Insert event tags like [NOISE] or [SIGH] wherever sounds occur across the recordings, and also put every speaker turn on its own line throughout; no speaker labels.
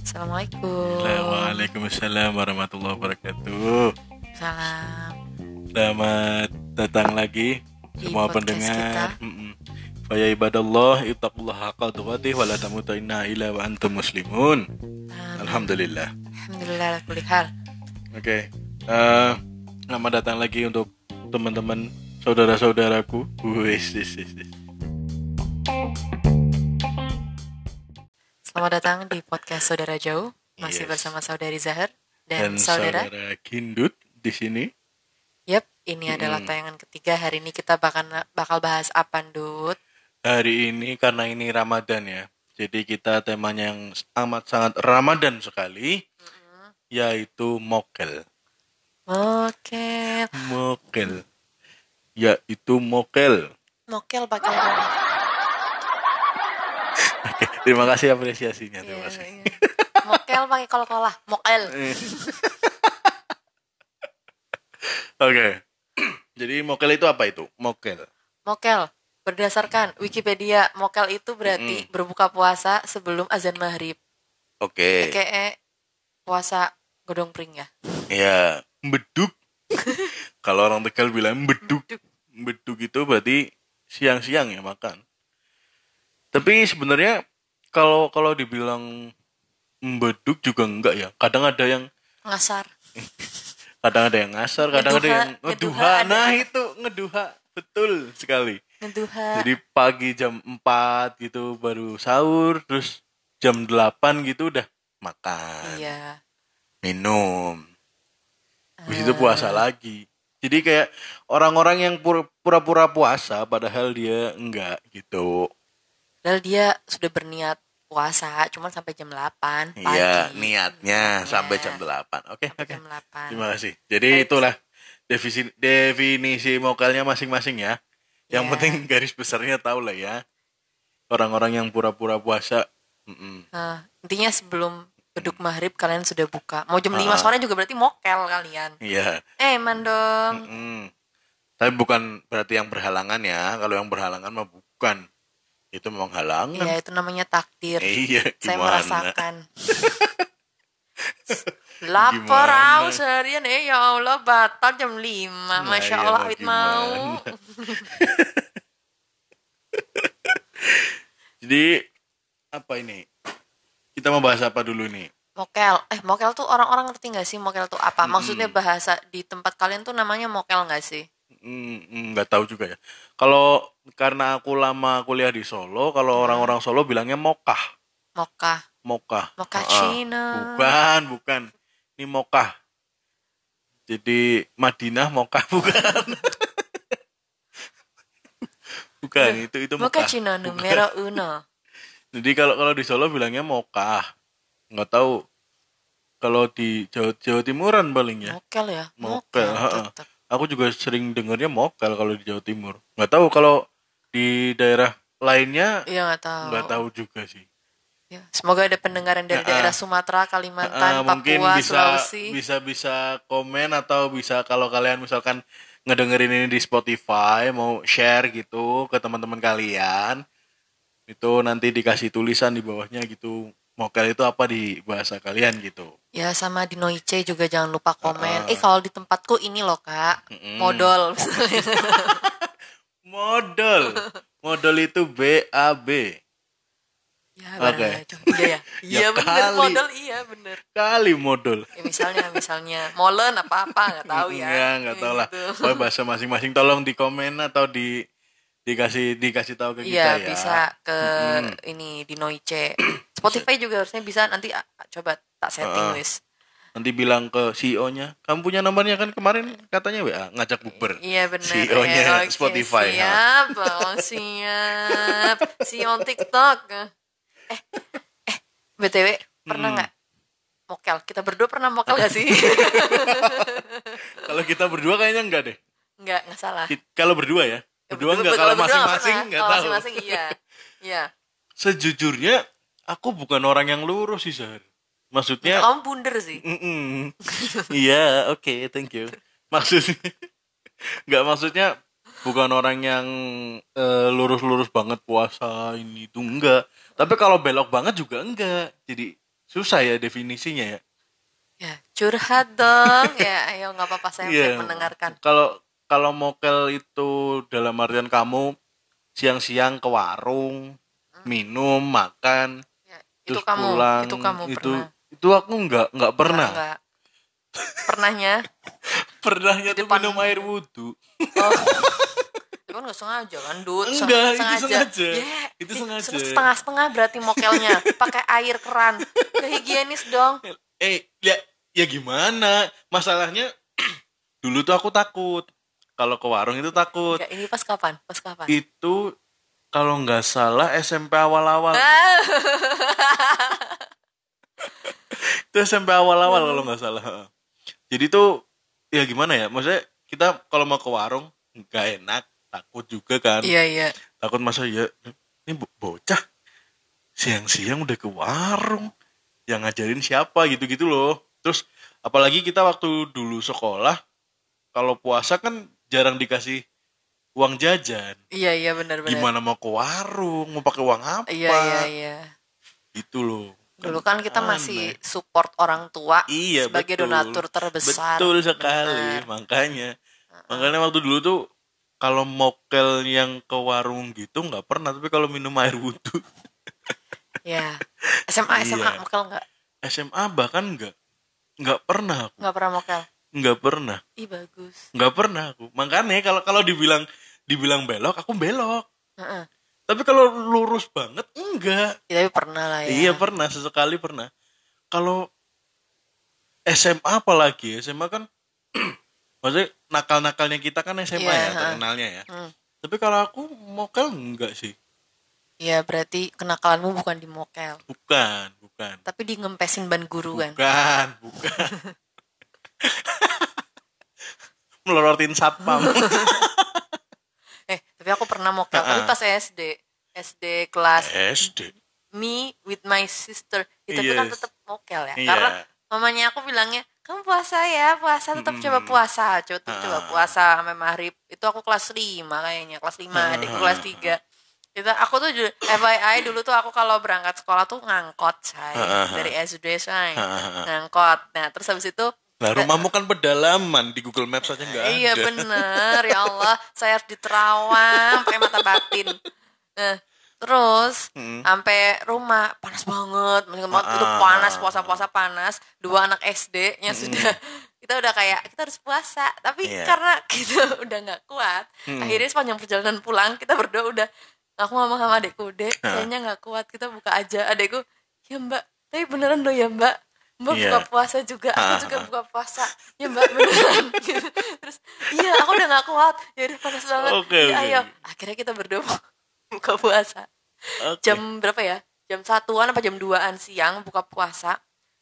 Assalamualaikum.
Waalaikumsalam warahmatullahi wabarakatuh.
Salam.
Selamat datang lagi
Di
semua pendengar. Faya ibadallah ittaqullah haqqa tuqatih wa la tamutunna illa wa antum muslimun. Alhamdulillah.
Alhamdulillah kulli hal.
Oke. Eh, selamat datang lagi untuk teman-teman saudara-saudaraku. Wis, wis, wis,
Selamat datang di podcast Saudara Jauh. Masih
Yes.
bersama saudari Zahar
Dan
dan, saudara.
saudara Kindut di sini.
Yep, ini adalah tayangan ketiga. Hari ini kita bakal bakal bahas apa, Dut?
Hari ini karena ini Ramadan ya. Jadi kita temanya yang amat sangat Ramadan sekali yaitu mokel.
Mokel.
Mokel. Yaitu mokel.
Mokel
Oke, terima kasih apresiasinya. Terima
Iya,
kasih.
iya. Mokel pakai kol-kolah. Mokel. [LAUGHS]
Oke. Jadi mokel itu apa itu? Mokel.
Mokel. Berdasarkan Wikipedia, mokel itu berarti berbuka puasa sebelum azan maghrib.
Oke.
Kayak puasa godong pring ya.
Ya, beduk. [LAUGHS] Kalau orang Tegal bilang beduk. Beduk itu berarti siang-siang ya makan. Tapi sebenarnya kalau kalau dibilang beduk juga enggak ya. Kadang ada yang
Ngasar. [LAUGHS]
kadang ada yang ngasar, kadang ada
Ngeduha,
yang
ngeduha
ngeduha.
ada.
Nah, itu ngeduha. Betul sekali.
Ngeduha.
Jadi pagi jam 4 gitu baru sahur, terus jam 8 gitu udah makan,
Iya.
minum. Habis itu
Ah.
puasa lagi. Jadi kayak orang-orang yang pura- pura-pura puasa padahal dia enggak gitu.
Padahal dia sudah berniat puasa, cuman sampai jam 8 pagi.
Iya, niatnya
Niatnya.
sampai jam 8. Oke,
Sampai
oke.
jam 8.
Terima kasih. Jadi
Baik.
itulah definisi definisi mokelnya masing-masing ya. Yang
Ya.
penting garis besarnya tahu lah ya. Orang-orang yang pura-pura puasa. mm-mm.
Nah, intinya sebelum beduk maghrib kalian sudah buka. Mau jam
Ah.
5 sore juga berarti mokel kalian.
Iya.
Eh, man dong.
mm-mm. Tapi bukan berarti yang berhalangan ya. Kalau yang berhalangan mah bukan. Itu memang halangan.
Iya, itu namanya takdir.
Iya,
Saya merasakan. [LAUGHS] Lapor aku seharian eh ya Allah batal jam 5 Masya
iya,
Allah Awit mau? [LAUGHS]
Jadi apa ini? Kita mau bahas apa dulu nih?
Mokel Eh mokel tuh orang-orang ngerti gak sih mokel tuh apa Maksudnya bahasa di tempat kalian tuh namanya mokel gak sih
Hmm, hmm, nggak tahu juga ya. Kalau karena aku lama kuliah di Solo, kalau orang-orang Solo bilangnya mokah,
Mokah
mokah.
Mochaccino.
Ah, bukan, bukan. Ini mokah. Jadi Madinah mokah bukan. bukan, itu itu mokah.
Mochaccino numero uno [LAUGHS]
Jadi kalau kalau di Solo bilangnya mokah. Nggak tahu kalau di Jawa, Jawa Timuran paling ya.
Mokel ya
Mokel, heeh. Aku juga sering dengarnya mokel kalau di Jawa Timur. Nggak tahu kalau di daerah lainnya
Iya gak tahu
nggak tahu juga sih.
Ya, Semoga ada pendengaran dari
Heeh.
daerah Sumatera, Kalimantan,
mungkin
Papua,
bisa
Sulawesi
bisa bisa komen atau bisa kalau kalian misalkan ngedengerin ini di Spotify mau share gitu ke teman-teman kalian itu nanti dikasih tulisan di bawahnya gitu mokel itu apa di bahasa kalian gitu
Ya sama di Noice juga jangan lupa komen.
Ah.
Eh kalau di tempatku ini loh kak, modal. [LAUGHS]
modal modal itu B A B
ya
Oke.
benar itu. Iya ya. [LAUGHS] Iya
Ya
benar
kali.
modal iya benar.
kali modal
Ya, misalnya misalnya molen apa apa nggak tahu ya.
Enggak, enggak tahu lah.
Gitu.
Bahasa masing-masing tolong di komen atau di dikasih dikasih tahu ke kita
Iya
ya.
bisa ke ini di Noice. [CLEARS THROAT] Spotify juga harusnya bisa nanti ah, coba tak setting wis.
Nanti bilang ke CEO-nya, kamu punya nomornya kan kemarin katanya WA ngajak bukber.
Iya benar.
CEO-nya
Eh, oke,
Spotify. ha.
Siap, oh, siap. Si on TikTok. Eh, eh, btw pernah
Hmm.
nggak mokel? Kita berdua pernah mokel gak sih? [LAUGHS]
Kalau kita berdua kayaknya enggak deh.
Enggak, enggak salah.
Kalau berdua ya.
Ya,
Berdua enggak kalau masing-masing enggak tahu.
Masing-masing iya. [LAUGHS] Iya.
Sejujurnya aku bukan orang yang lurus sih, Sar. Maksudnya
Kamu bunder sih.
Iya, oke, thank you. Maksudnya [LAUGHS] nggak maksudnya bukan orang yang eh, lurus-lurus banget puasa ini itu enggak tapi kalau belok banget juga enggak jadi susah ya definisinya ya
Ya, curhat dong. [LAUGHS] ya, ayo nggak apa-apa saya siap mendengarkan.
kalau kalau mokel itu dalam artian kamu siang-siang ke warung minum makan
Ya, itu
terus
kamu,
pulang
itu kamu
itu
pernah.
itu aku nggak nggak pernah
Enggak. Pernahnya? [LAUGHS]
pernahnya tuh minum air wudhu
Oh. Itu [LAUGHS] kan nggak sengaja kan? Seng-
Enggak, itu sengaja.
Yeah.
Itu sengaja.
Setengah-setengah berarti mokelnya. [LAUGHS] Pakai air keran. Gak higienis dong.
eh ya ya gimana masalahnya [CLEARS THROAT] dulu tuh aku takut kalau ke warung itu takut
Enggak, ini pas kapan? Pas kapan?
itu kalau nggak salah SMP awal-awal.
Ah, [LAUGHS]
itu SMP awal-awal kalau nggak salah jadi tuh ya gimana ya maksudnya kita kalau mau ke warung nggak enak takut juga kan.
Iya, iya.
takut masa ya ini bo- bocah siang-siang udah ke warung yang ngajarin siapa? gitu-gitu loh. Terus apalagi kita waktu dulu sekolah kalau puasa kan jarang dikasih uang jajan
Iya, iya benar-benar.
gimana mau ke warung mau pakai uang apa
Iya, iya, iya.
gitu loh
Dulu kan kita
aneh.
masih support orang tua
Iya
sebagai
betul.
donatur terbesar.
Betul sekali
Benar.
makanya. Makanya waktu dulu tuh kalau mokel yang ke warung gitu nggak pernah tapi kalau minum air wudhu
Ya. SMA, SMA
Iya.
mokel nggak?
SMA bahkan nggak nggak pernah aku
Nggak pernah mokel.
nggak pernah
Ih bagus.
nggak pernah aku makanya kalau kalau dibilang dibilang belok aku belok.
Heeh.
tapi kalau lurus banget enggak.
Ya, tapi pernah lah ya.
iya pernah sesekali pernah. Kalau SMA apalagi SMA kan [CLEARS THROAT] maksudnya nakal-nakalnya kita kan SMA
Iya,
ya terkenalnya ya.
Hmm.
tapi kalau aku mokel enggak sih.
Iya berarti kenakalanmu bukan di mokel,
bukan bukan.
Tapi di ngempesin ban guru kan.
bukan bukan. [LAUGHS] Melorotin satpam [LAUGHS]
tapi aku pernah mokel, tapi
Ha-ha.
pas SD, SD kelas
SD
me with my sister itu tuh kan
Yes.
tetap mokel ya,
Iya.
karena mamanya aku bilangnya kamu puasa ya puasa tetap
Mm-mm.
coba puasa coba tetap coba puasa sampai maghrib itu aku kelas 5 kayaknya kelas 5
Ah.
adikku kelas 3 itu aku tuh FYI dulu tuh aku kalau berangkat sekolah tuh ngangkot say
ah, ah.
dari SD say ngangkot nah terus habis itu
Nah, rumahmu kan pedalaman di Google Maps aja nggak ada.
Iya bener ya Allah saya harus diterawang pakai mata batin. Nah, terus
Hmm.
sampai rumah panas banget, banget itu
Ah.
panas puasa-puasa panas. Dua anak SD-nya sudah kita udah kayak kita harus puasa, tapi
Iya.
karena kita [LAUGHS] udah nggak kuat,
Hmm.
akhirnya sepanjang perjalanan pulang kita berdua udah aku ngomong sama adekku, dek kayaknya nggak kuat kita buka aja. Adekku, ya mbak, tapi beneran loh ya mbak. Mbak
Iya.
buka puasa juga,
Ah.
aku juga buka puasa. Ya mbak beneran. [LAUGHS] Terus iya aku udah gak kuat. Ya udah panas banget.
Oke,
ya,
oke.
ayo. Akhirnya kita berdua [LAUGHS] buka puasa.
Oke.
Jam berapa ya? Jam satuan apa jam duaan siang buka puasa.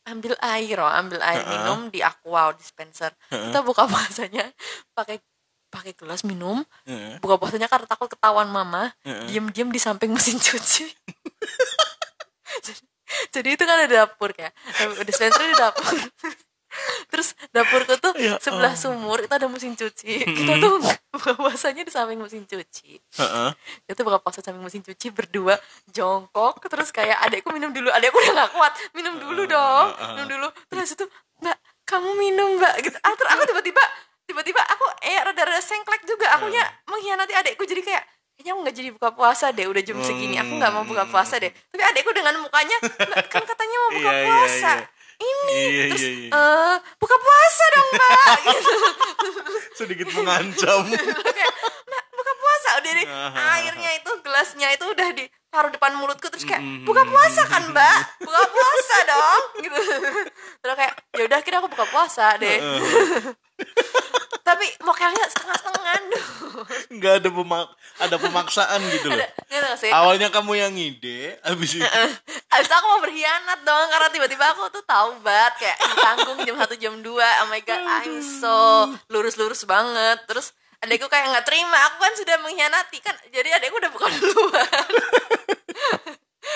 Ambil air oh, ambil air
Ha-ha.
minum di aqua dispenser. Kita buka [LAUGHS] puasanya pakai pakai gelas minum.
Heeh.
Buka puasanya karena takut ketahuan mama.
Heeh.
Diem-diem di samping mesin cuci. jadi, [LAUGHS] jadi itu kan ada dapur kayak dispenser di dapur. [LAUGHS] Terus dapurku tuh
Ya
sebelah sumur itu ada mesin cuci. [LAUGHS] Kita tuh buka puasanya di samping mesin cuci.
Heeh.
Kita buka puasa samping mesin cuci berdua jongkok terus kayak adekku minum dulu. Adekku udah gak kuat. Minum dulu dong. Minum dulu. Terus itu, "Mbak, kamu minum, Mbak." gitu. Ah, terus aku tiba-tiba tiba-tiba aku eh rada-rada sengklek juga. Akunya mengkhianati adekku jadi kayak kayaknya aku nggak jadi buka puasa deh udah jam segini. Aku nggak mau buka puasa deh. Tapi adekku dengan mukanya "Mbak, kan katanya mau buka
Iya, iya,
puasa.
iya.
ini
Iya,
terus
iya, iya.
"Eh, buka puasa dong mbak [LAUGHS] gitu.
Sedikit mengancam. [LAUGHS]
kayak mbak buka puasa. Udah deh airnya itu gelasnya itu udah ditaruh depan mulutku terus kayak buka puasa kan mbak? Buka puasa dong gitu. Terus kayak ya udah akhirnya aku buka puasa deh tapi mokelnya setengah-setengah.
Nggak ada pemak ada pemaksaan gitu loh.
ada nggak sih.
Awalnya kamu yang ngide, habis itu.
Abis itu aku mau berkhianat dong Karena tiba-tiba aku tuh tahu banget Kayak tanggung jam 1 jam 2 Oh my god I'm so lurus-lurus banget. Terus adekku kayak nggak terima. Aku kan sudah mengkhianati kan? Jadi adekku udah bukan duluan. [LAUGHS]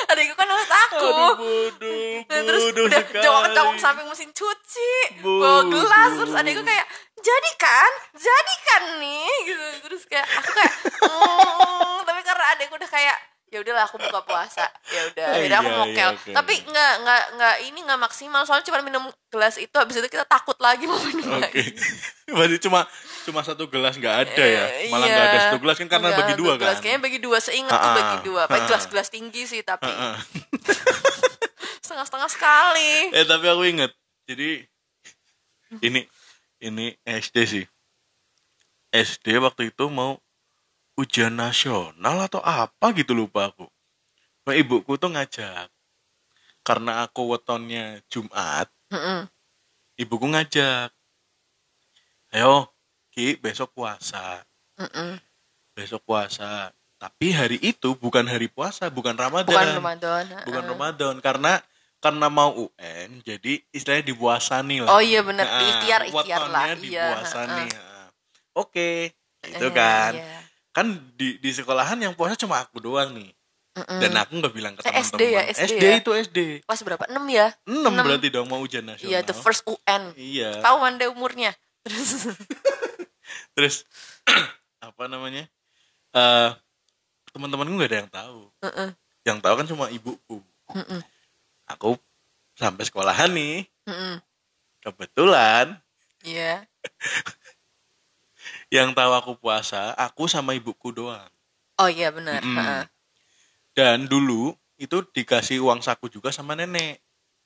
Adekku kan udah takut
aduh bodoh,
Nah, terus
bodoh
udah
sekali.
jongkok-jongkok samping mesin cuci bawa
Bodoh.
gelas. Terus adekku kayak jadi kan jadi kan nih gitu terus kayak aku kayak "Mm." tapi karena adekku udah kayak ya udahlah aku buka puasa ya udah
Oh,
akhirnya aku
iya,
mokel
iya,
tapi nggak nggak nggak ini nggak maksimal soalnya cuma minum gelas itu habis itu kita takut lagi mau minum
Oke.
lagi [LAUGHS]
Berarti cuma cuma satu gelas nggak ada ya?
Eh,
Malah
iya.
nggak ada satu gelas kan karena
Nggak,
bagi dua
gelas.
kan?
kayaknya bagi dua seingat tuh
Ha-ha.
bagi dua pakai
Ha-ha.
gelas-gelas tinggi sih tapi [LAUGHS] setengah-setengah sekali
Eh tapi aku inget. Jadi ini ini SD sih. SD waktu itu mau ujian nasional atau apa gitu lupa aku. Nah, ibuku tuh ngajak. Karena aku wetonnya Jumat,
Mm-mm.
ibuku ngajak. Ayo, Ki, besok puasa.
Mm-mm.
Besok puasa. Tapi hari itu bukan hari puasa, bukan Ramadan.
bukan Ramadan
Bukan
ha-ha.
Ramadan karena karena mau UN, jadi istilahnya dipuasani lah.
oh iya benar
Nah,
ikhtiar ikhtiar lah
wetonnya
iya.
Nah, Oke, itu
Eh,
kan.
iya.
Kan di di sekolahan yang puasa cuma aku doang nih.
Mm-mm.
Dan aku nggak bilang ke
Eh,
teman-teman.
SD ya, SD
SD
ya?
itu SD.
kelas berapa enam ya
6
Enam.
berarti dong mau ujian nasional.
iya the first UN
Iya.
tahu anda umurnya terus [LAUGHS]
Terus [CLEARS THROAT] apa namanya? Eh teman-temanku nggak ada yang tahu.
Heeh.
Yang tahu kan cuma ibuku.
Mm-mm.
Aku sampai sekolahan nih.
Mm-mm.
Kebetulan
iya [LAUGHS]
yang tahu aku puasa, aku sama ibuku doang.
oh iya benar.
Dan dulu itu dikasih uang saku juga sama nenek.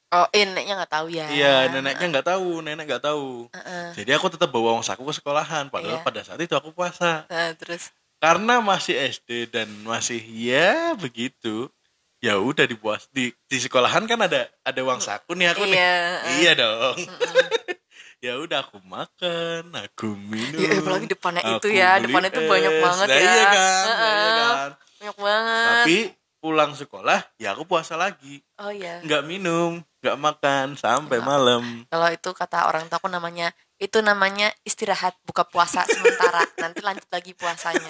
oh eh, neneknya nggak tahu ya
Iya, neneknya nggak tahu, nenek nggak tahu.
Heeh.
Jadi aku tetap bawa uang saku ke sekolahan, padahal
Iya.
pada saat itu aku puasa.
Nah, terus
Karena masih SD dan masih ya begitu, ya udah dipuas di di sekolahan kan ada ada uang saku nih aku nih.
iya [LAUGHS]
Iya dong. [LAUGHS] ya udah aku makan, aku minum.
Ya, apalagi depannya itu ya, depannya itu banyak banget
Nah,
ya.
Iya kan,
Heeh.
iya kan.
banyak banget
Tapi pulang sekolah ya aku puasa lagi,
oh iya
nggak minum, nggak makan sampai malam.
kalau itu kata orang tua aku namanya itu namanya istirahat buka puasa sementara [LAUGHS] nanti lanjut lagi puasanya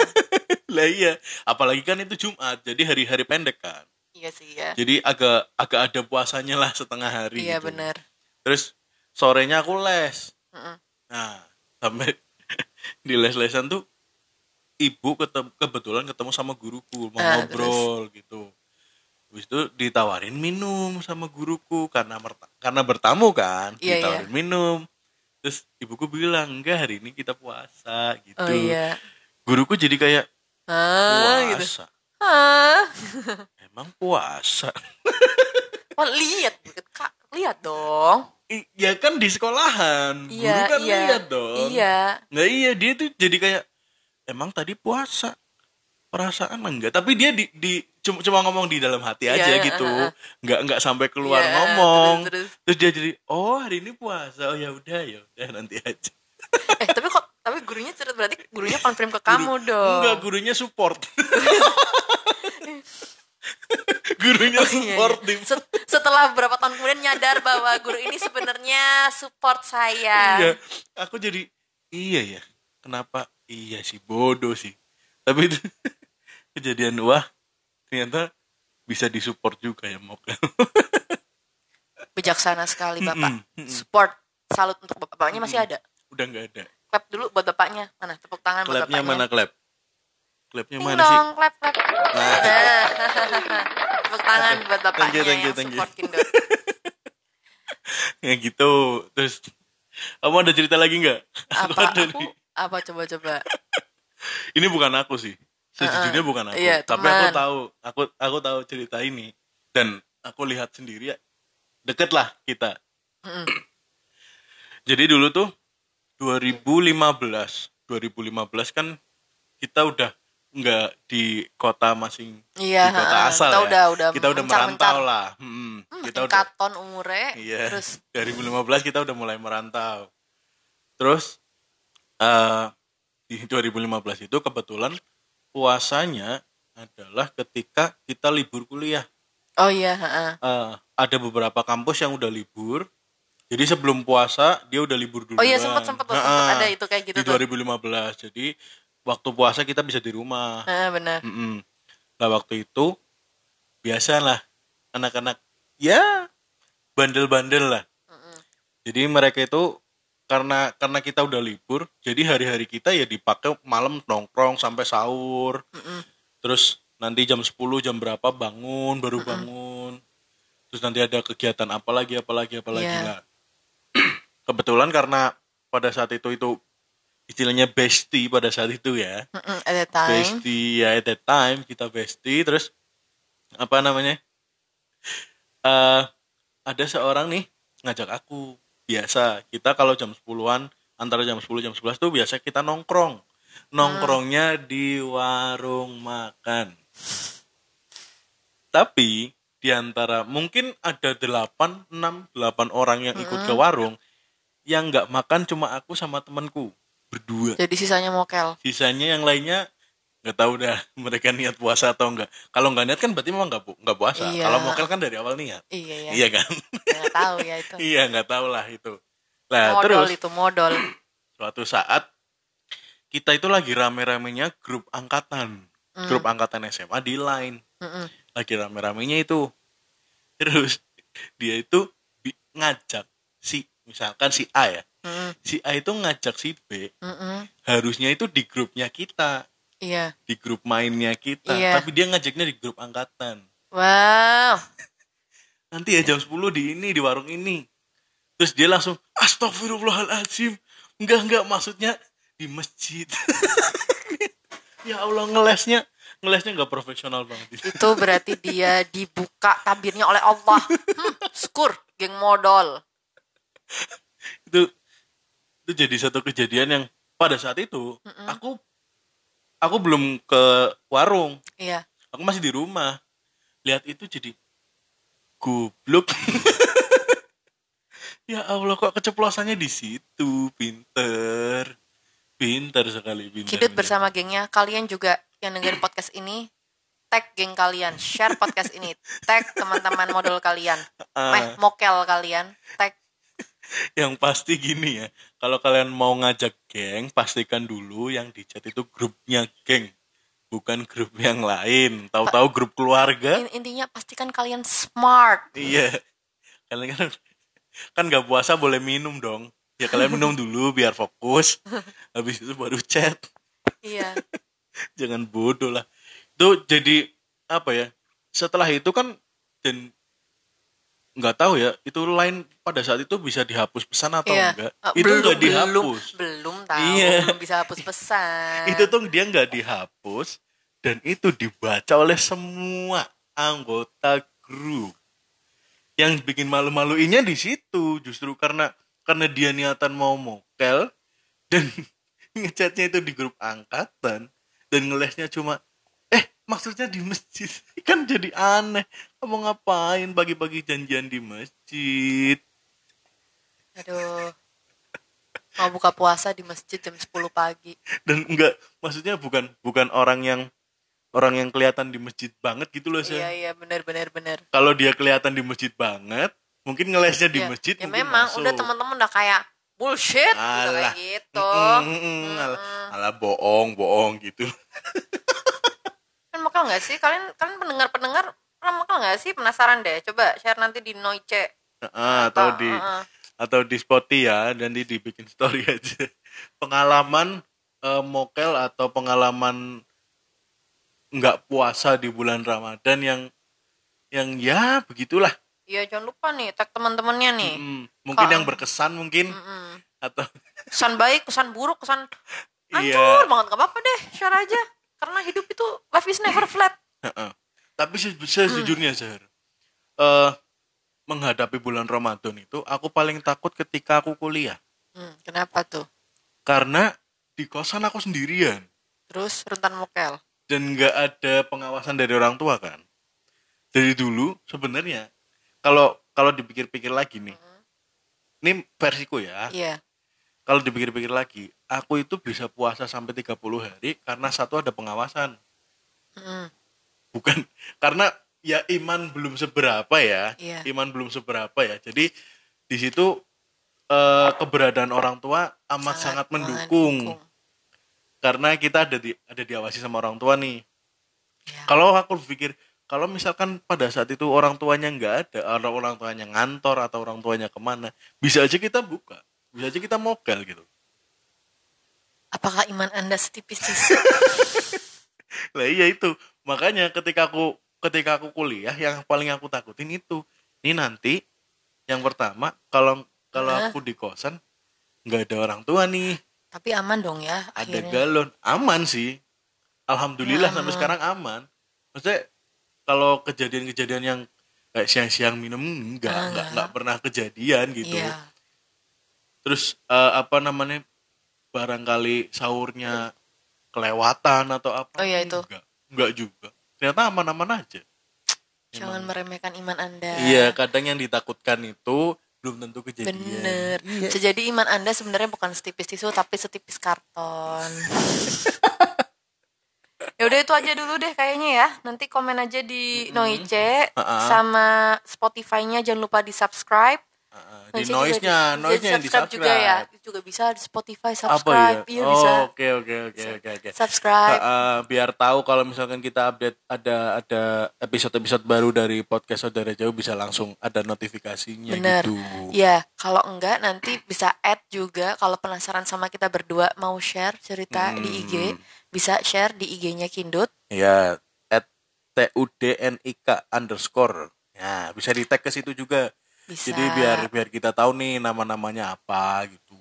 lah iya, apalagi kan itu Jumat, jadi hari-hari pendek kan.
Iya sih ya
Jadi agak agak ada puasanya lah setengah hari.
iya
gitu.
benar
Terus sorenya aku les.
Mm-mm.
Nah, sampai [LAUGHS] di les-lesan tuh ibu ketemu, kebetulan ketemu sama guruku mau
Ah,
ngobrol gitu. Habis itu ditawarin minum sama guruku karena karena bertamu kan,
Iya,
ditawarin minum. Terus ibuku bilang, "Enggak, hari ini kita puasa." gitu.
oh iya
Guruku jadi kayak
ah gitu
puasa. [LAUGHS] Emang puasa? [LAUGHS]
oh, lihat kak. Lihat dong.
I- ya kan di sekolahan.
iya
Guru kan
iya.
lihat dong.
iya.
Nah iya dia tuh jadi kayak emang tadi puasa? Perasaan enggak? Tapi dia di, di cuma, cuma ngomong di dalam hati aja
Iya,
gitu.
uh, uh.
nggak nggak sampai keluar
Iya,
ngomong.
terus,
terus,
terus.
dia jadi oh hari ini puasa. Oh ya udah ya udah nanti aja. [LAUGHS]
Eh tapi kok tapi gurunya cerita berarti gurunya konfirm ke kamu dong.
Enggak gurunya support [LAUGHS] [LAUGHS] gurunya
Oh, iya,
support
iya. setelah beberapa tahun kemudian nyadar bahwa guru ini sebenarnya support saya.
Iya aku jadi iya ya kenapa? Iya sih bodoh sih. Tapi itu [LAUGHS] kejadian wah ternyata bisa disupport juga ya Mokel
bijaksana sekali bapak.
mm-mm.
support salut untuk bapak. Bapaknya masih ada?
Udah nggak ada.
Clap dulu buat bapaknya. Mana tepuk tangan buat
Klepnya
bapaknya.
mana klep? Klepnya mana sih?
dong clap clap
Nah.
tepuk tangan buat bapaknya
Thank you, thank you,
yang
thank you.
support Kindot [LAUGHS]
Ya gitu. Terus kamu ada cerita lagi nggak? Aku
apa
ada
aku
nih.
apa coba coba [LAUGHS]
Ini bukan aku sih. Sejujurnya
Uh-uh.
bukan aku.
Iya,
Tapi aku tahu, aku aku tahu cerita ini dan aku lihat sendiri ya. Deket lah kita.
Mm-mm. [CLEARS THROAT]
Jadi dulu tuh 2015, 2015 kan kita udah nggak di kota masing
Iya,
di kota asal
Kita
ya.
udah- udah
kita udah
mencar-mencar.
merantau lah. Hmm,
Hmm,
kita udah
katon umurnya
Iya.
terus [LAUGHS]
2015 kita udah mulai merantau. Terus eh di 2015 itu kebetulan puasanya adalah ketika kita libur kuliah.
oh iya.
Eh, ada beberapa kampus yang udah libur. Jadi sebelum puasa dia udah libur dulu.
oh iya sempat sempat tuh, sempat ada itu kayak gitu
di
tuh
2015. Jadi waktu puasa kita bisa di rumah.
Ah, benar
Mm-mm. Nah waktu itu biasalah anak-anak ya bandel-bandel lah.
Mm-mm.
Jadi mereka itu karena karena kita udah libur, jadi hari-hari kita ya dipakai malam nongkrong sampai sahur.
Mm-mm.
Terus nanti jam 10 jam berapa bangun baru bangun terus nanti ada kegiatan apa lagi apa lagi apa lagi
Iya.
lah [CLEARS THROAT] kebetulan karena pada saat itu itu istilahnya bestie pada saat itu ya.
At that time.
Bestie ya at that time kita bestie terus apa namanya? Eh ada seorang nih ngajak aku. Biasa kita kalau jam 10-an antara jam 10 jam 11 tuh biasa kita nongkrong. Nongkrongnya di warung makan. Tapi di antara mungkin ada 8 6 8 orang yang ikut ke warung yang nggak makan cuma aku sama temanku berdua.
Jadi sisanya mokel.
Sisanya yang lainnya nggak tahu dah [LAUGHS] mereka niat puasa atau enggak kalau nggak niat kan berarti memang nggak nggak puasa.
Iya.
kalau mokel kan dari awal niat.
Iya ya
iya kan?
Nggak tahu ya itu. [LAUGHS]
Iya nggak tahu lah itu. Lah
modal
terus
itu modal.
suatu saat kita itu lagi rame-ramenya grup angkatan.
Hmm.
grup angkatan SMA di line.
Mm-mm.
lagi rame-ramenya itu. Terus dia itu ngajak si misalkan si A ya Si A itu ngajak si B.
Mm-mm.
harusnya itu di grupnya kita.
Iya.
Di grup mainnya kita.
Iya.
tapi dia ngajaknya di grup angkatan.
Wow. [LAUGHS]
Nanti ya jam 10 di ini di warung ini. Terus dia langsung astagfirullahaladzim enggak enggak maksudnya di masjid. [LAUGHS] Ya Allah ngelesnya. Ngelesnya nggak profesional banget. [LAUGHS]
Itu berarti dia dibuka tabirnya oleh Allah. Hmm, skur geng modal.
Itu itu jadi satu kejadian yang pada saat itu aku aku belum ke warung.
Iya.
Aku masih di rumah. Lihat itu jadi goblok. [LAUGHS] Ya Allah kok keceplosannya di situ? Pinter. Pinter sekali pinter pinter.
bersama gengnya. Kalian juga yang dengerin podcast ini tag geng kalian. Share podcast ini. Tag teman-teman model kalian. [LAUGHS]
Ah.
meh mokel kalian. Tag [LAUGHS]
yang pasti gini ya kalau kalian mau ngajak geng pastikan dulu yang di chat itu grupnya geng bukan grup yang lain tahu-tahu grup keluarga
In- intinya pastikan kalian smart
Iya. Kalian kan [LAUGHS] kan nggak puasa boleh minum dong. Ya kalian minum [LAUGHS] dulu biar fokus. Habis itu baru chat.
iya
Jangan bodoh lah. Itu jadi apa ya? Setelah itu kan dan nggak tahu ya itu lain pada saat itu bisa dihapus pesan atau
iya
enggak?
Eh,
itu
belum
nggak
belum
dihapus
belum tahu
Iya.
belum bisa hapus pesan. [LAUGHS]
Itu tuh dia nggak dihapus dan itu dibaca oleh semua anggota grup. Yang bikin malu-maluinnya di situ justru karena karena dia niatan mau mokel dan [LAUGHS] ngechatnya itu di grup angkatan dan ngelesnya cuma maksudnya di masjid. [LAUGHS] Kan jadi aneh. Kamu ngapain pagi-pagi janjian di masjid?
Aduh. Mau buka puasa di masjid jam 10 pagi.
Dan enggak maksudnya bukan bukan orang yang orang yang kelihatan di masjid banget gitu loh
iya
saya
iya benar benar benar.
Kalau dia kelihatan di masjid banget mungkin ngelesnya di
ya,
masjid
ya
mungkin
memang
masuk.
udah teman-teman udah kayak bullshit gitu
Alah.
kayak gitu
Mm, mm, mm, alah, alah bohong bohong gitu [LAUGHS]
mokel nggak sih? Kalian kalian pendengar pendengar pernah mokel nggak sih? Penasaran deh. Coba share nanti di Noice
Ah, atau di
Heeh.
atau di Spotify ya dan di dibikin story [LAUGHS] aja. Pengalaman eh, mokel atau pengalaman nggak puasa di bulan Ramadan yang yang ya begitulah.
Iya jangan lupa nih tag teman-temannya nih.
Mm, mungkin yang berkesan mungkin.
Mm-mm.
atau
kesan baik kesan buruk kesan [LAUGHS]
Iya.
hancur banget gak apa-apa deh share aja hidup itu life is never flat
Heeh. Tapi se- sejujurnya Zahar, eh menghadapi bulan Ramadan itu aku paling takut ketika aku kuliah.
Hmm, kenapa tuh
Karena di kosan aku sendirian
terus rentan mokel
dan nggak ada pengawasan dari orang tua kan. Dari dulu sebenarnya kalau kalau dipikir-pikir lagi nih, ini versiku ya.
iya
Kalau dipikir-pikir lagi, aku itu bisa puasa sampai 30 hari karena satu ada pengawasan.
Mm-mm.
bukan karena ya iman belum seberapa ya
Iya.
iman belum seberapa ya jadi di situ eh, keberadaan orang tua amat sangat, mendukung. karena kita ada di ada diawasi sama orang tua nih
Iya.
kalau aku pikir kalau misalkan pada saat itu orang tuanya nggak ada orang tuanya ngantor atau orang tuanya ke mana bisa aja kita buka bisa aja kita mokel gitu.
Apakah iman anda setipis tisu [LAUGHS]
lah iya itu. Makanya ketika aku ketika aku kuliah yang paling aku takutin itu ini nanti yang pertama kalau kalau
Hah?
aku di kosan nggak ada orang tua nih.
Tapi aman dong ya
ada
akhirnya.
galon. Aman sih. Alhamdulillah
Ya,
sampai sekarang aman. Maksudnya kalau kejadian-kejadian yang kayak siang-siang minum enggak
Ah,
enggak
enggak.
enggak pernah kejadian gitu.
Iya.
Terus eh, apa namanya barangkali sahurnya kelewatan atau apa
Oh, iya, itu.
enggak enggak juga ternyata aman-aman aja
Jangan
Emang.
meremehkan iman Anda.
iya kadang yang ditakutkan itu belum tentu kejadian
Bener.
Iya.
Jadi iman Anda sebenarnya bukan setipis tisu tapi setipis karton. [LAUGHS] ya udah itu aja dulu deh kayaknya ya. Nanti komen aja di Noice
Ha-ha.
sama Spotify-nya jangan lupa di-subscribe.
Ah,
Noice
di
juga
noise-nya
di-
noise-nya yang di
subscribe juga ya. Juga bisa di Spotify
apa
subscribe.
ya
Iya
oh
bisa.
oke oke oke oke oke
Subscribe.
Uh, uh, biar tahu kalau misalkan kita update ada ada episode-episode baru dari podcast saudara jauh bisa langsung ada notifikasinya
Bener.
gitu.
Ya, kalau enggak nanti bisa add juga kalau penasaran sama kita berdua mau share cerita di IG,
Hmm.
bisa share di IG-nya Kindut.
Ya, at tudnik underscore. Ya, bisa di tag ke situ juga.
Bisa.
Jadi biar biar kita tahu nih nama-namanya apa gitu.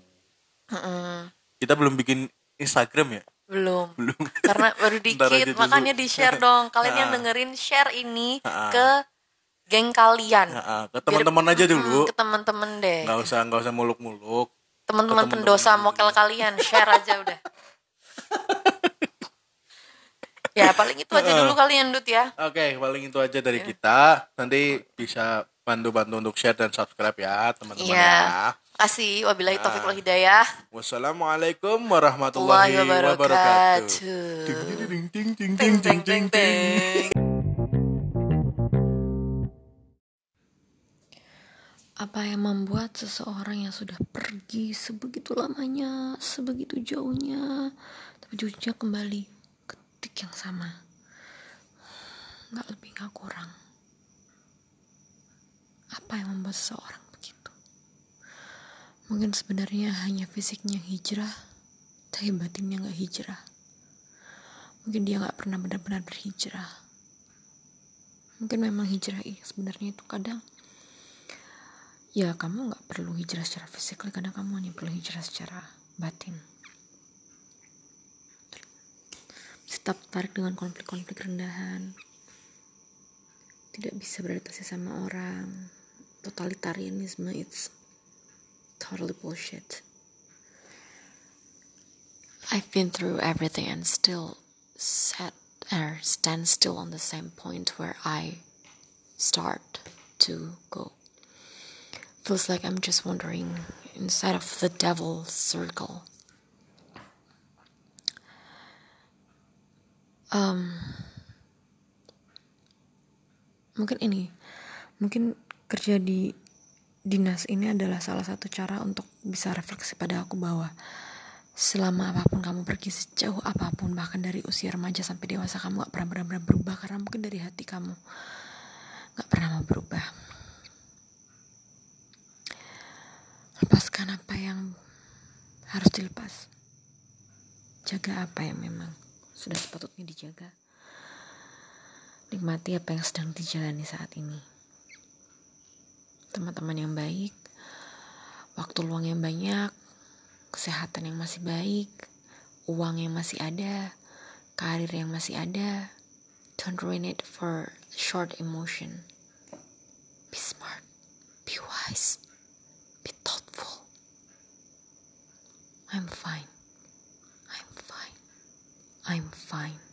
Mm-mm.
Kita belum bikin Instagram ya?
Belum.
Belum.
Karena baru [LAUGHS] dikit, makanya di-share dong. Kalian yang
Ah.
dengerin share ini
Ah.
ke geng kalian.
Nah, ke teman-teman aja dulu.
Mm, ke teman-teman deh.
Nggak usah nggak usah muluk-muluk.
Teman-teman pendosa
dulu.
mokel kalian, share aja udah. [LAUGHS] ya, paling itu aja dulu kalian Dut ya.
Oke, paling itu aja dari kita. Nanti bisa bantu-bantu untuk share dan subscribe ya, teman-teman
Iya.
ya.
Kasih wabillahi taufiq wal hidayah.
Wassalamualaikum warahmatullahi wabarakatuh.
wabarakatuh.
Ding, ding, ding, ding, ding,
Teng
ding,
teng teng
ding, ding.
teng. Apa yang membuat seseorang yang sudah pergi sebegitu lamanya, sebegitu jauhnya, tapi ujungnya kembali ke titik yang sama? Nggak lebih nggak kurang. Apa yang membuat seseorang begitu? Mungkin sebenarnya hanya fisiknya hijrah, tapi batinnya nggak hijrah. Mungkin dia nggak pernah benar-benar berhijrah. Mungkin memang hijrah sebenarnya itu kadang ya kamu nggak perlu hijrah secara fisik kadang kamu hanya perlu hijrah secara batin tetap tarik dengan konflik-konflik rendahan tidak bisa beradaptasi sama orang totalitarianisme it's totally bullshit I've been through everything and still sat or stand still on the same point where I start to go feels like I'm just wandering inside of the devil's circle. Um, mungkin ini, mungkin kerja di dinas ini adalah salah satu cara untuk bisa refleksi pada aku bahwa selama apa pun kamu pergi sejauh apa pun bahkan dari usia remaja sampai dewasa kamu gak pernah benar-benar berubah karena mungkin dari hati kamu gak pernah mau berubah. Lepaskan apa yang harus dilepas. Jaga apa yang memang sudah sepatutnya dijaga. Nikmati apa yang sedang dijalani saat ini teman-teman yang baik waktu luang yang banyak kesehatan yang masih baik uang yang masih ada karir yang masih ada don't ruin it for short emotion be smart be wise be thoughtful. I'm fine. I'm fine. I'm fine.